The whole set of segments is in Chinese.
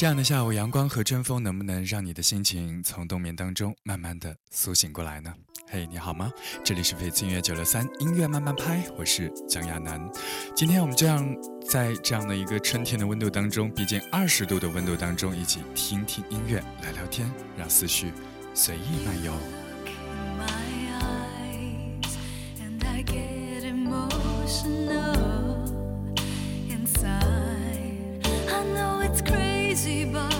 这样的下午，阳光和春风能不能让你的心情从冬眠当中慢慢的苏醒过来呢？嘿，你好吗？这里是飞音乐九六三音乐慢慢拍，我是江亚楠。今天我们这样在这样的一个春天的温度当中，毕竟二十度的温度当中，一起听听音乐，聊聊天，让思绪随意漫游。Zanzibar.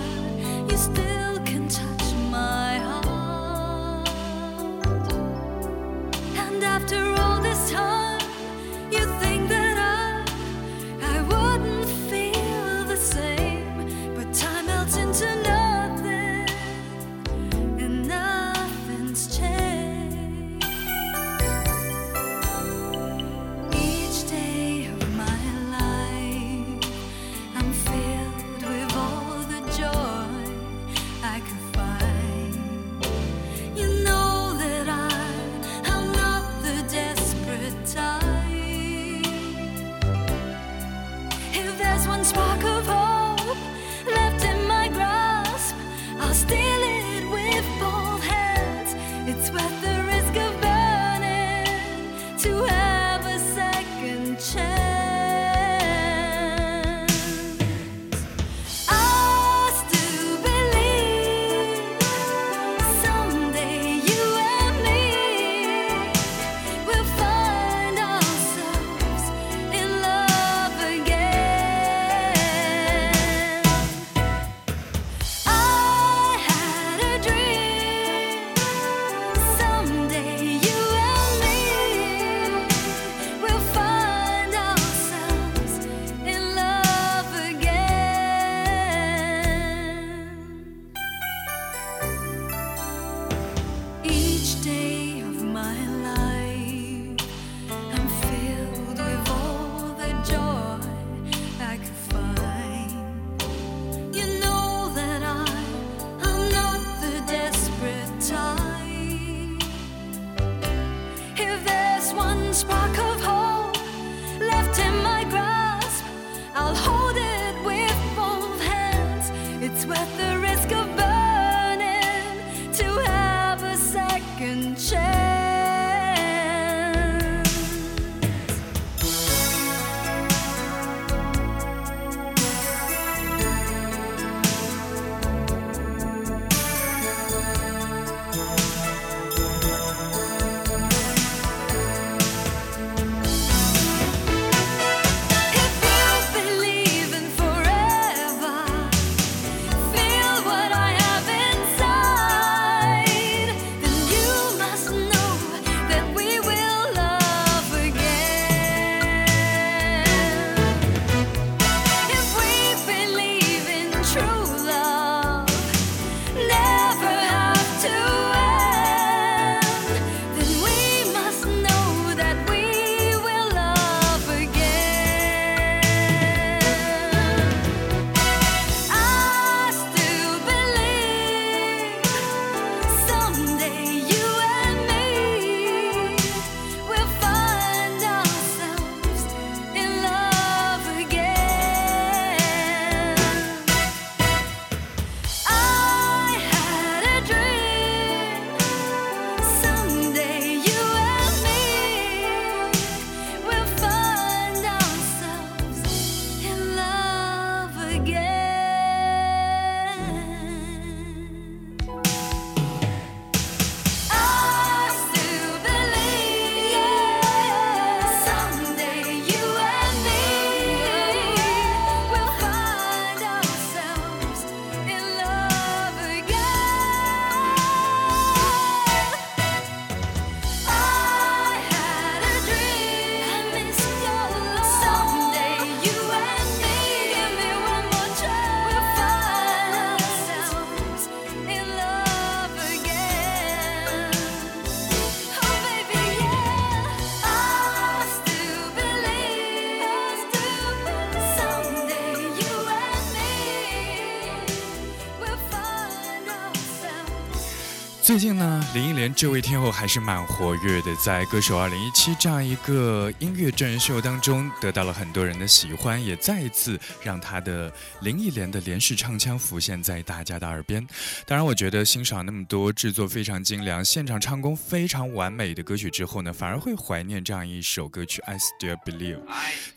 最近呢，林忆莲这位天后还是蛮活跃的，在《歌手2017》这样一个音乐真人秀当中，得到了很多人的喜欢，也再一次让她的林忆莲的连续唱腔浮现在大家的耳边。当然，我觉得欣赏那么多制作非常精良、现场唱功非常完美的歌曲之后呢，反而会怀念这样一首歌曲《I Still Believe》。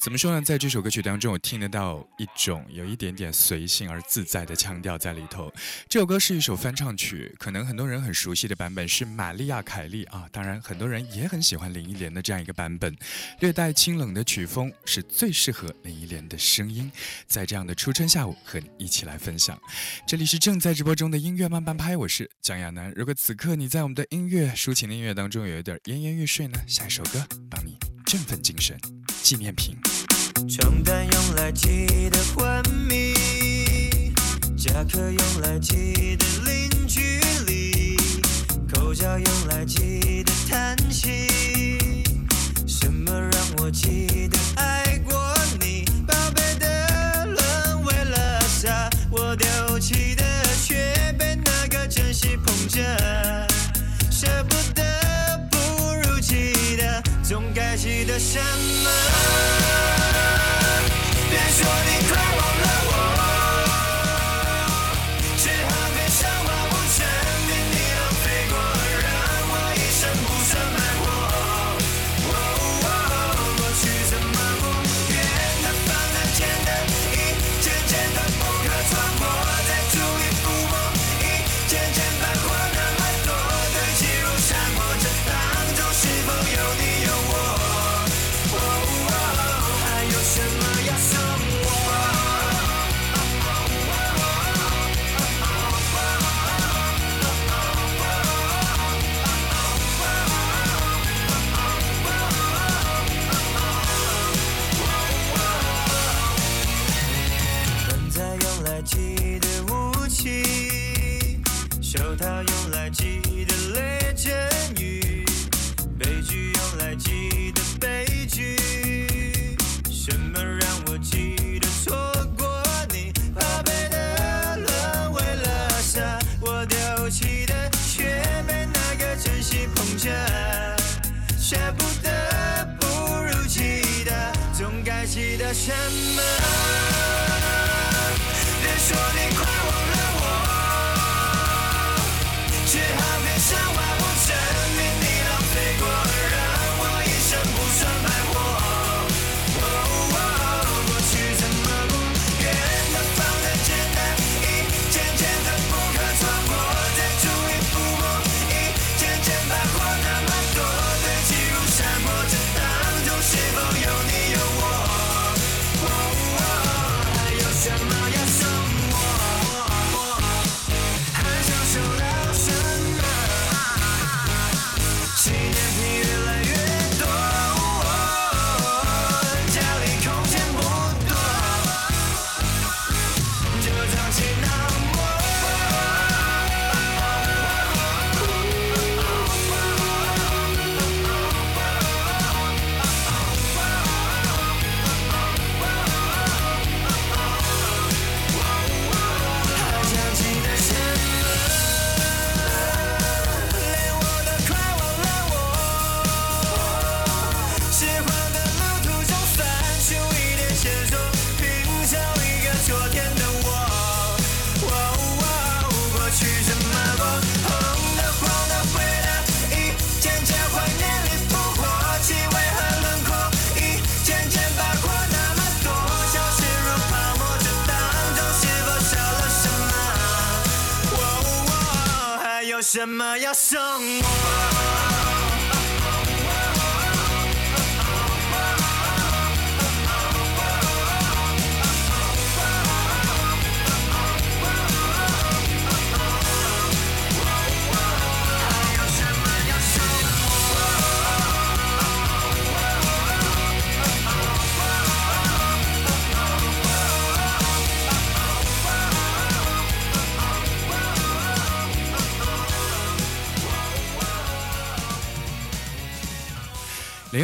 怎么说呢？在这首歌曲当中，我听得到一种有一点点随性而自在的腔调在里头。这首歌是一首翻唱曲，可能很多人很熟。熟悉的版本是玛丽亚·凯莉啊，当然很多人也很喜欢林忆莲的这样一个版本，略带清冷的曲风是最适合林忆莲的声音。在这样的初春下午，和你一起来分享。这里是正在直播中的音乐慢半拍，我是蒋亚楠。如果此刻你在我们的音乐抒情的音乐当中有一点奄奄欲睡呢，下一首歌帮你振奋精神。纪念品。床单用来记得昏迷，夹克用来记得零距离。要用来记得叹息，什么让我记得爱过你？宝贝的沦为了沙，我丢弃的却被那个珍惜捧着，舍不得不如记得，总该记得什么？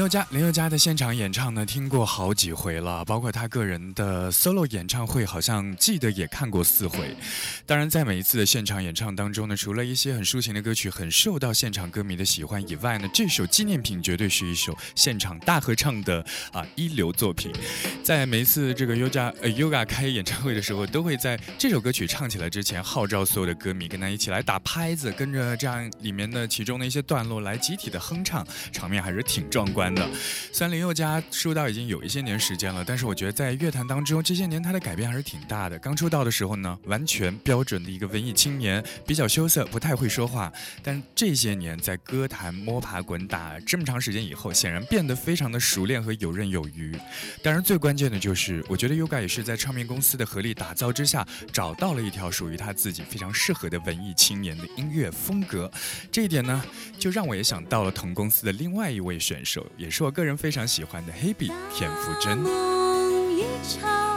宥嘉，林宥嘉的现场演唱呢，听过好几回了，包括他个人的 solo 演唱会，好像记得也看过四回。当然，在每一次的现场演唱当中呢，除了一些很抒情的歌曲，很受到现场歌迷的喜欢以外呢，这首纪念品绝对是一首现场大合唱的啊一流作品。在每一次这个 Yoga 呃 Yoga 开演唱会的时候，都会在这首歌曲唱起来之前，号召所有的歌迷跟他一起来打拍子，跟着这样里面的其中的一些段落来集体的哼唱，场面还是挺壮观。的，虽然林宥嘉出道已经有一些年时间了，但是我觉得在乐坛当中这些年他的改变还是挺大的。刚出道的时候呢，完全标准的一个文艺青年，比较羞涩，不太会说话。但这些年在歌坛摸爬滚打这么长时间以后，显然变得非常的熟练和游刃有余。当然最关键的就是，我觉得 Yoga 也是在唱片公司的合力打造之下，找到了一条属于他自己非常适合的文艺青年的音乐风格。这一点呢，就让我也想到了同公司的另外一位选手。也是我个人非常喜欢的黑笔田馥甄。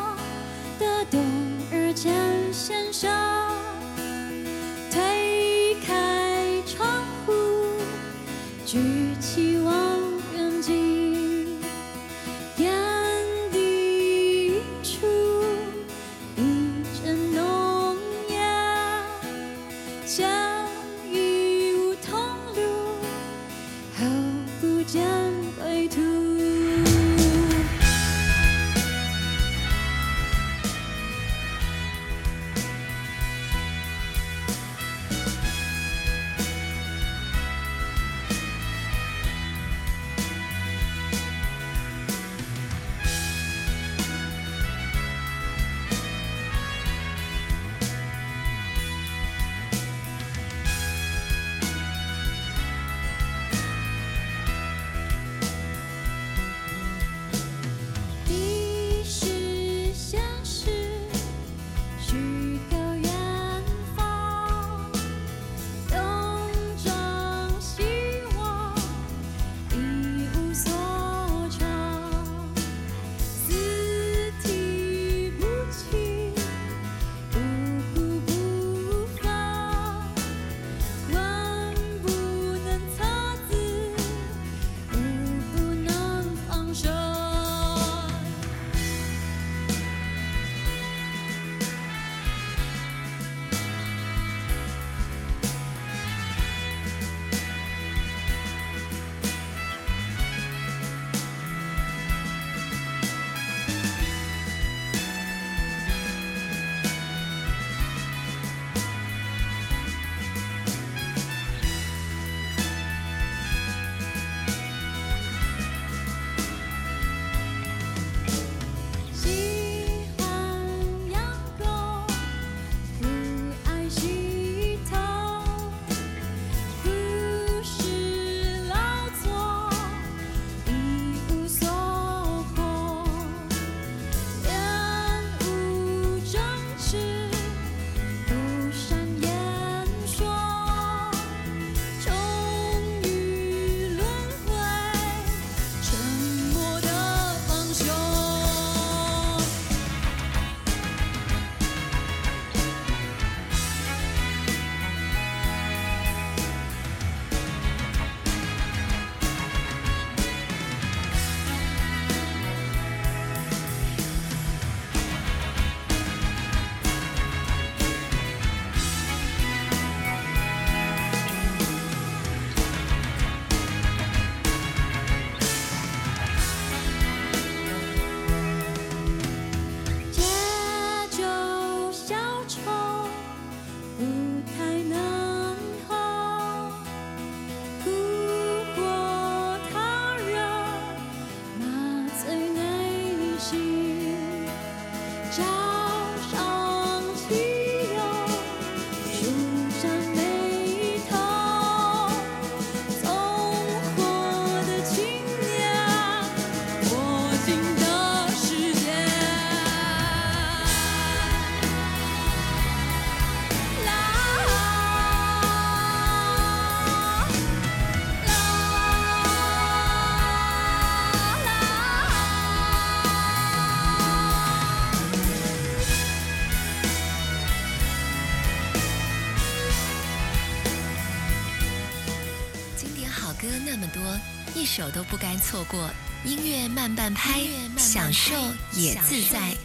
首都不该错过。音乐慢半拍，享受也自在。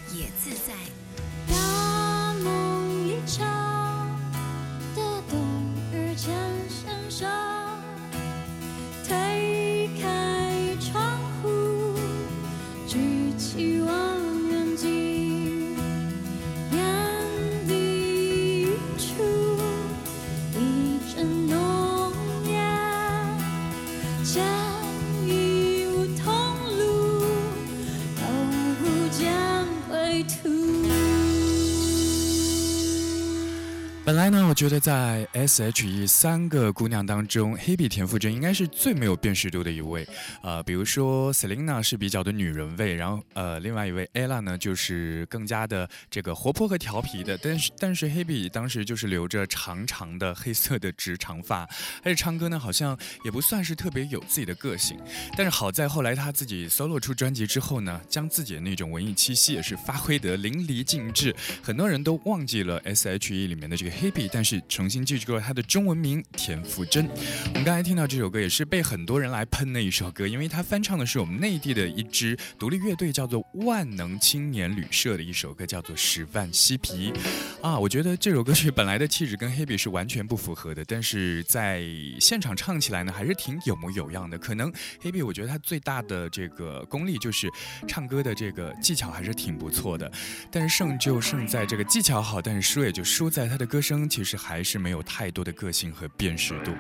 觉得在 S.H.E 三个姑娘当中，Hebe 田馥甄应该是最没有辨识度的一位。呃，比如说 Selina 是比较的女人味，然后呃，另外一位 Ella 呢就是更加的这个活泼和调皮的。但是但是 Hebe 当时就是留着长长的黑色的直长发，而且唱歌呢好像也不算是特别有自己的个性。但是好在后来她自己 solo 出专辑之后呢，将自己的那种文艺气息也是发挥得淋漓尽致，很多人都忘记了 S.H.E 里面的这个 Hebe，但是是重新记住了他的中文名田馥甄。我们刚才听到这首歌也是被很多人来喷的一首歌，因为他翻唱的是我们内地的一支独立乐队叫做万能青年旅社的一首歌，叫做《十万嬉皮》啊。我觉得这首歌曲本来的气质跟 Hebe 是完全不符合的，但是在现场唱起来呢，还是挺有模有样的。可能 Hebe 我觉得他最大的这个功力就是唱歌的这个技巧还是挺不错的，但是胜就胜在这个技巧好，但是输也就输在他的歌声其实还是没有太多的个性和辨识度。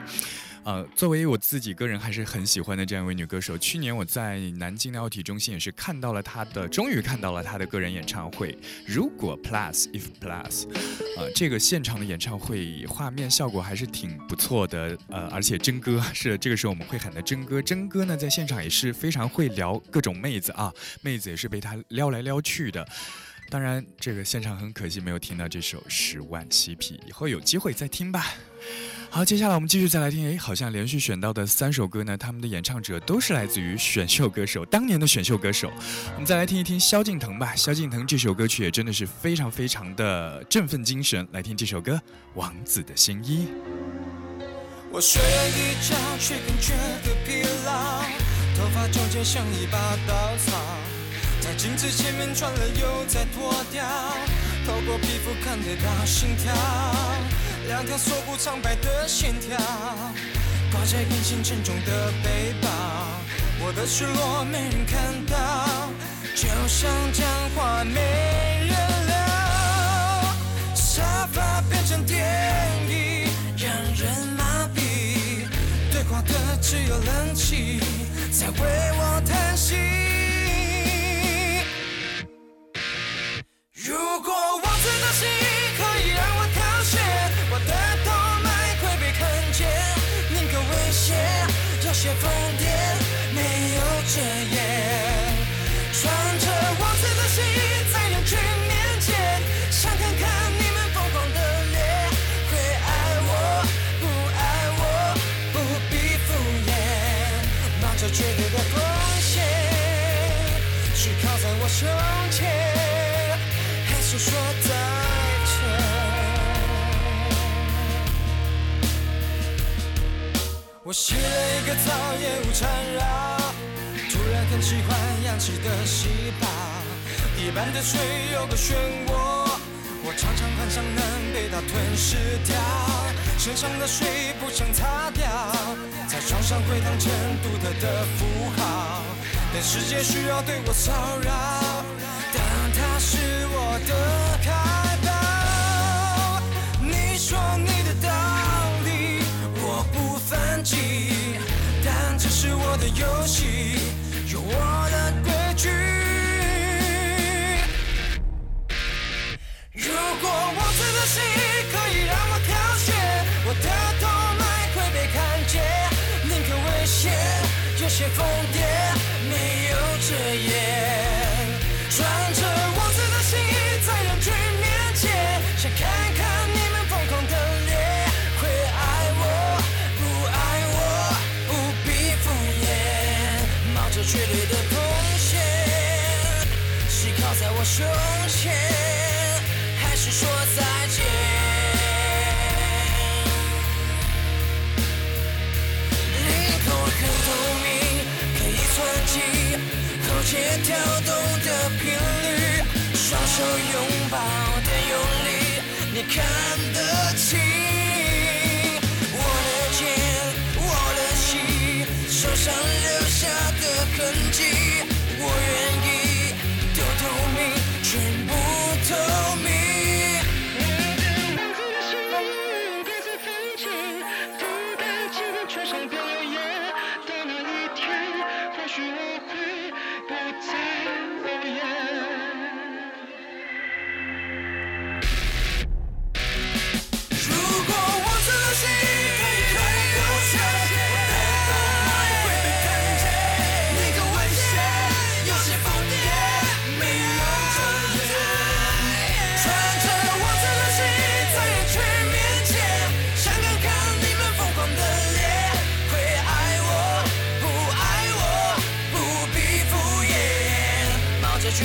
呃，作为我自己个人还是很喜欢的这样一位女歌手，去年我在南京的奥体中心也是看到了她的，终于看到了她的个人演唱会。如果 Plus if Plus，呃，这个现场的演唱会画面效果还是挺不错的，呃，而且真哥是这个时候我们会喊的真哥，真哥呢在现场也是非常会撩各种妹子啊，妹子也是被他撩来撩去的。当然，这个现场很可惜没有听到这首《十万嬉皮》，以后有机会再听吧。好，接下来我们继续再来听，诶，好像连续选到的三首歌呢，他们的演唱者都是来自于选秀歌手，当年的选秀歌手。我们再来听一听萧敬腾吧，萧敬腾这首歌曲也真的是非常非常的振奋精神。来听这首歌《王子的新衣》。我睡一觉，却更觉得疲劳，头发纠结像一把稻草，在镜子前面转了又再脱掉，透过皮肤看得到心跳，两条锁骨苍白的线条，挂在隐形沉重的背包，我的失落没人看到，就像讲话没人聊，沙发变成电椅，让人麻痹。对话的只有冷气在为我叹息。如果王子的心可以让我挑选，我的头脉会被看见，宁可危险，有些疯癫，没有遮掩。穿着王子的心，在人群面前，想看看你们疯狂的脸，会爱我，不爱我，不必敷衍，冒着绝对的风险，是靠在我胸前，还是说我洗了一个澡，也无缠绕。突然很喜欢氧气的细胞，地板的水有个漩涡，我常常幻想能被它吞噬掉，身上的水不想擦掉，在床上回荡成独特的符号，但世界需要对我骚扰，但它是我的靠是我的游戏，有我的规矩。如果我死的心可以让我挑选，我的痛脉会被看见，宁可危险，有些疯癫，从前还是说再见，领口很透明，可以托起，喉结跳动的频率，双手拥抱的用力，你看的。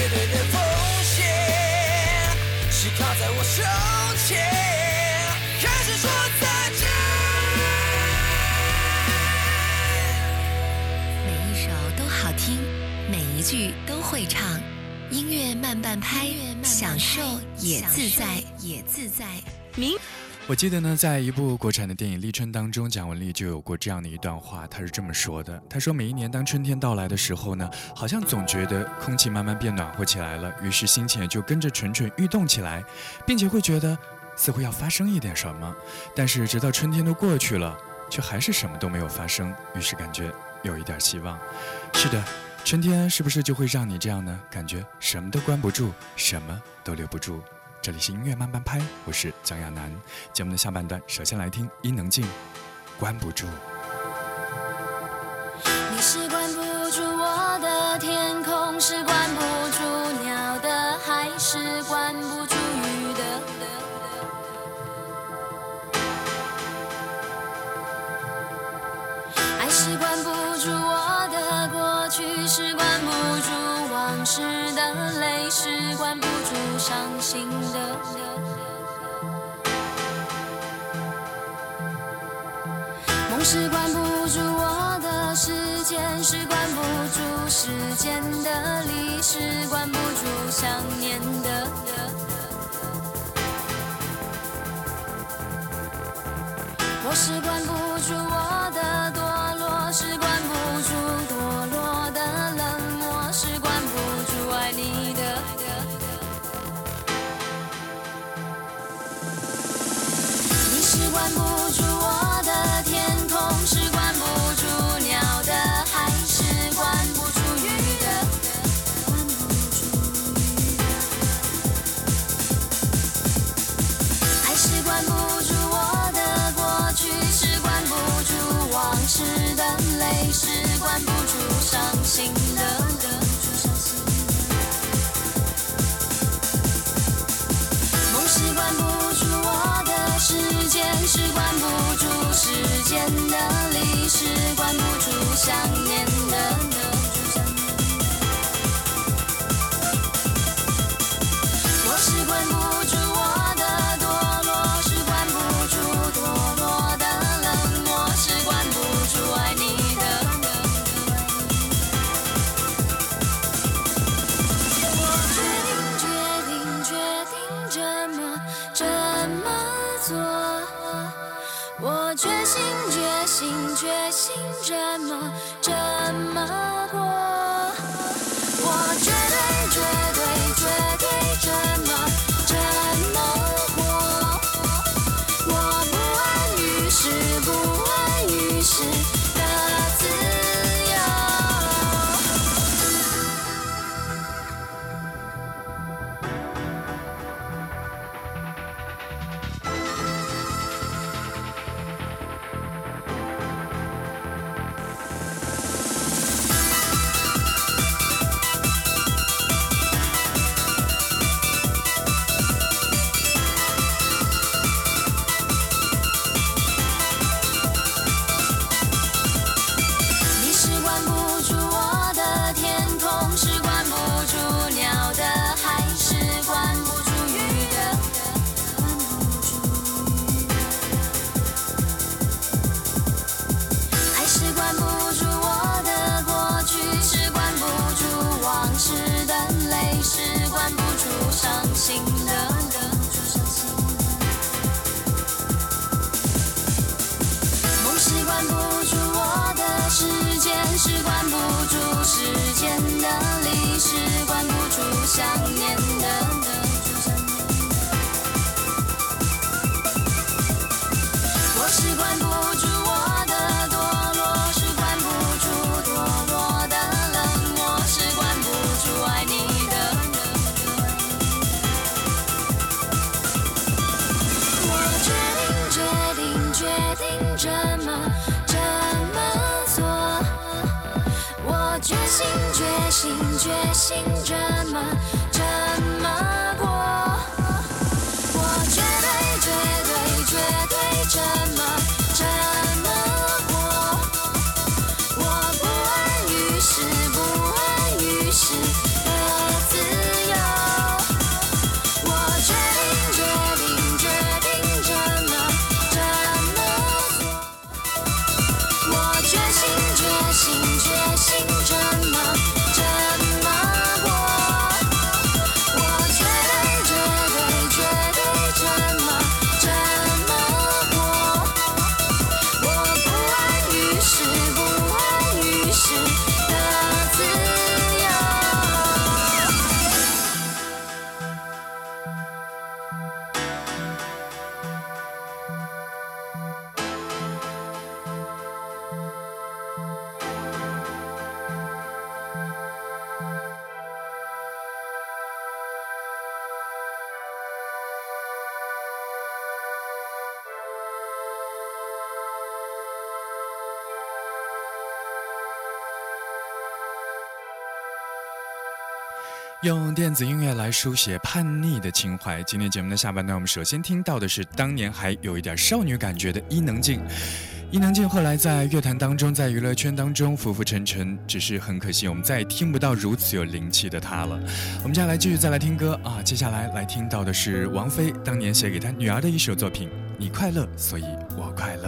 绝对的风险，是靠在我胸前，开始说再见。每一首都好听，每一句都会唱，音乐慢半拍，享受也自在，也自在。明我记得呢，在一部国产的电影《立春》当中，蒋雯丽就有过这样的一段话，她是这么说的：“她说每一年当春天到来的时候呢，好像总觉得空气慢慢变暖和起来了，于是心情也就跟着蠢蠢欲动起来，并且会觉得似乎要发生一点什么。但是直到春天都过去了，却还是什么都没有发生，于是感觉有一点希望。是的，春天是不是就会让你这样呢？感觉什么都关不住，什么都留不住。”这里是音乐慢慢拍，我是蒋亚楠。节目的下半段，首先来听伊能静，《关不住》。住往事的泪，是关不住伤心的。梦是关不住我的时间，是关不住时间的力，是关不住想念的。我是心的梦是关不住我的时间，是关不住时间的历史，关不住想遇。用电子音乐来书写叛逆的情怀。今天节目的下半段，我们首先听到的是当年还有一点少女感觉的伊能静。伊能静后来在乐坛当中，在娱乐圈当中浮浮沉沉，只是很可惜，我们再也听不到如此有灵气的她了。我们接下来继续再来听歌啊，接下来来听到的是王菲当年写给她女儿的一首作品《你快乐，所以我快乐》。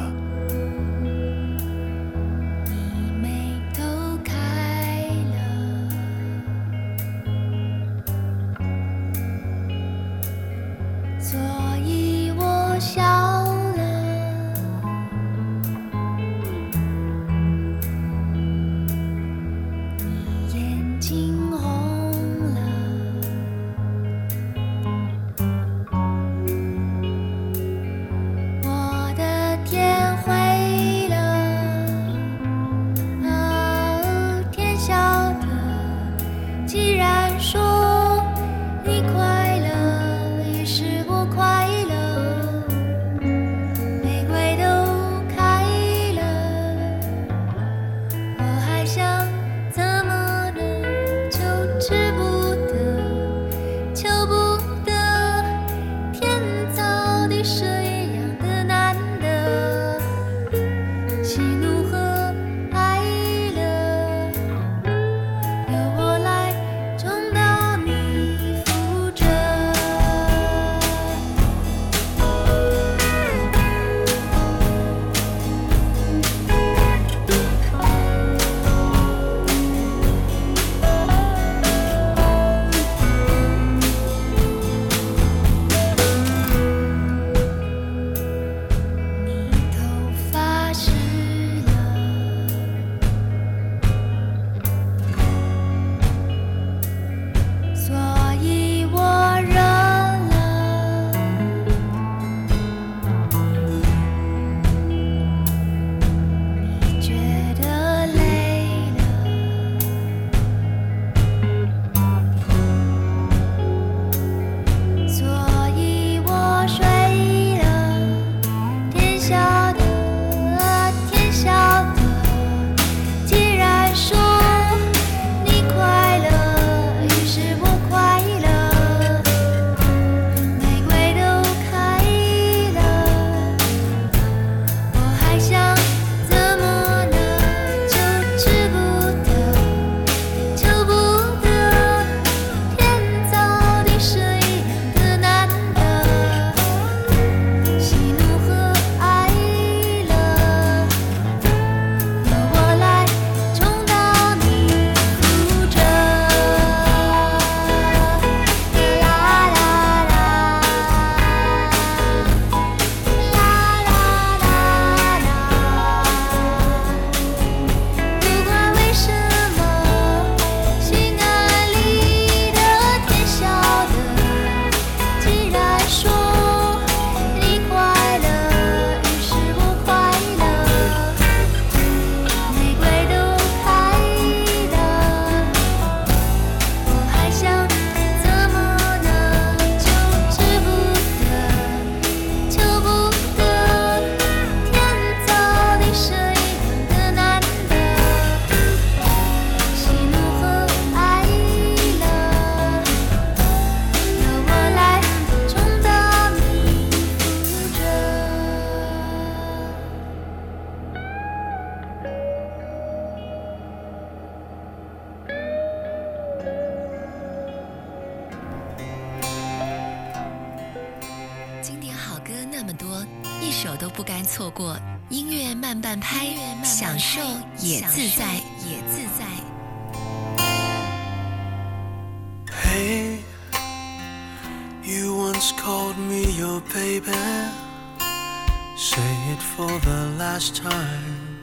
Say it for the last time.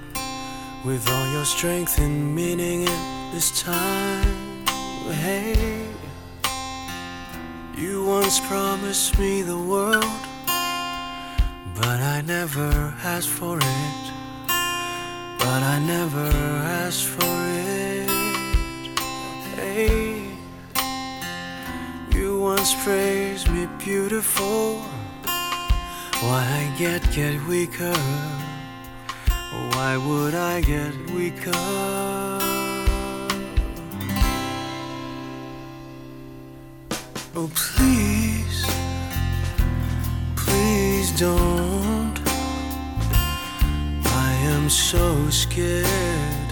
With all your strength and meaning it this time. Hey, you once promised me the world. But I never asked for it. But I never asked for it. Hey. You once praised me beautiful. Why I get get weaker? Why would I get weaker? Oh please, please don't. I am so scared,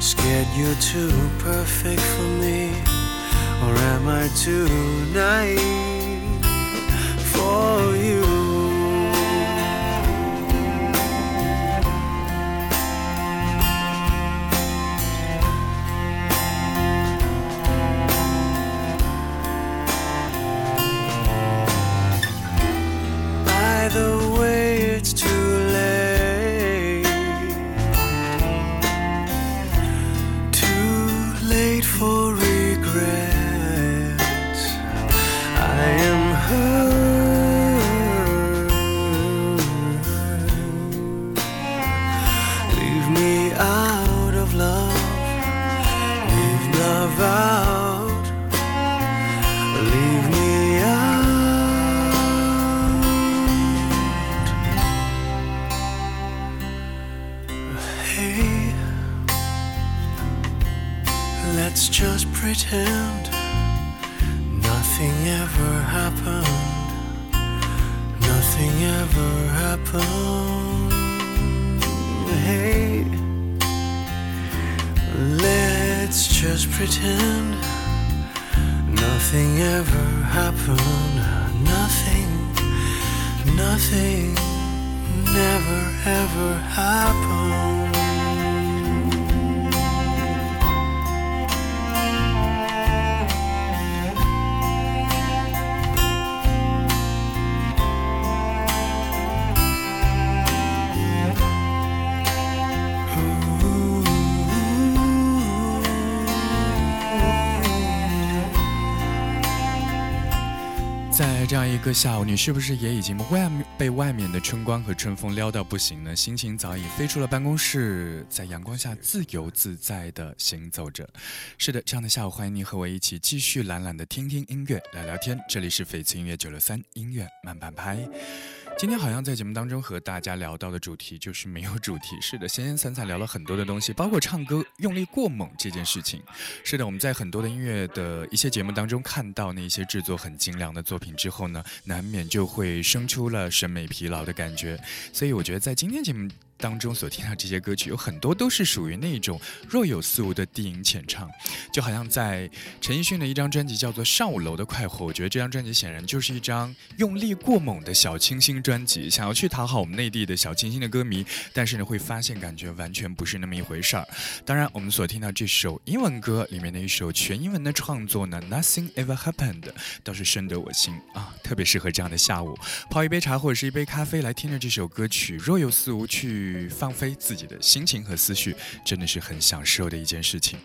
scared you're too perfect for me. Or am I too naive for you? 个下午，你是不是也已经外面被外面的春光和春风撩到不行呢？心情早已飞出了办公室，在阳光下自由自在地行走着。是的，这样的下午，欢迎您和我一起继续懒懒的听听音乐，聊聊天。这里是翡翠音乐九六三音乐慢半拍。今天好像在节目当中和大家聊到的主题就是没有主题。是的，闲闲散散聊了很多的东西，包括唱歌用力过猛这件事情。是的，我们在很多的音乐的一些节目当中看到那些制作很精良的作品之后呢，难免就会生出了审美疲劳的感觉。所以我觉得在今天节目当中所听到这些歌曲，有很多都是属于那种若有似无的低吟浅唱，就好像在陈奕迅的一张专辑叫做《上五楼的快活》，我觉得这张专辑显然就是一张用力过猛的小清新专辑，想要去讨好我们内地的小清新的歌迷，但是呢，会发现感觉完全不是那么一回事儿。当然，我们所听到这首英文歌里面的一首全英文的创作呢，《Nothing Ever Happened》，倒是深得我心啊，特别适合这样的下午，泡一杯茶或者是一杯咖啡来听着这首歌曲，若有似无去放飞自己的心情和思绪，真的是很享受的一件事情。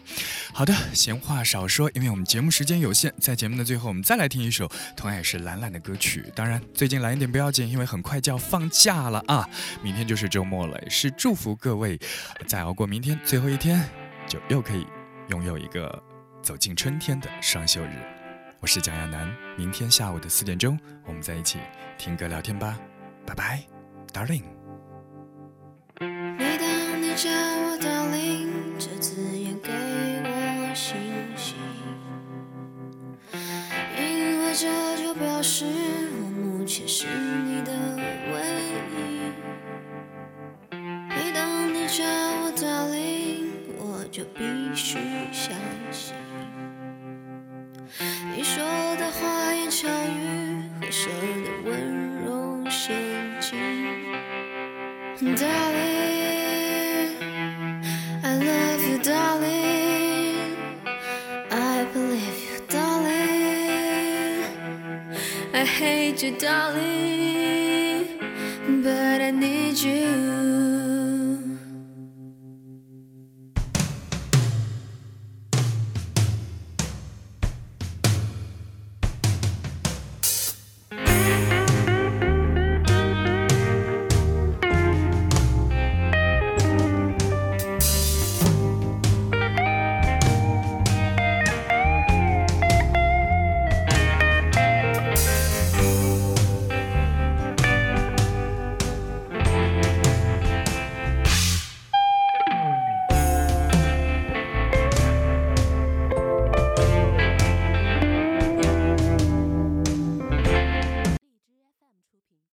好的，闲话少说，因为我们节目时间有限，在节目的最后，我们再来听一首同样也是懒懒的歌曲。当然，最近懒一点不要紧，因为很快就要放假了啊，明天就是周末了，也是祝福各位再熬过明天最后一天，就又可以拥有一个走进春天的双休日。我是蒋亚楠，明天下午的四点钟，我们在一起听歌聊天吧，拜拜，darling。叫我答应这字眼给我信息，因为这就表示我目前是你的唯一。每当你叫我答应我就必须相信，你说的花言巧语，和谁的温柔 you, darling. But I need you.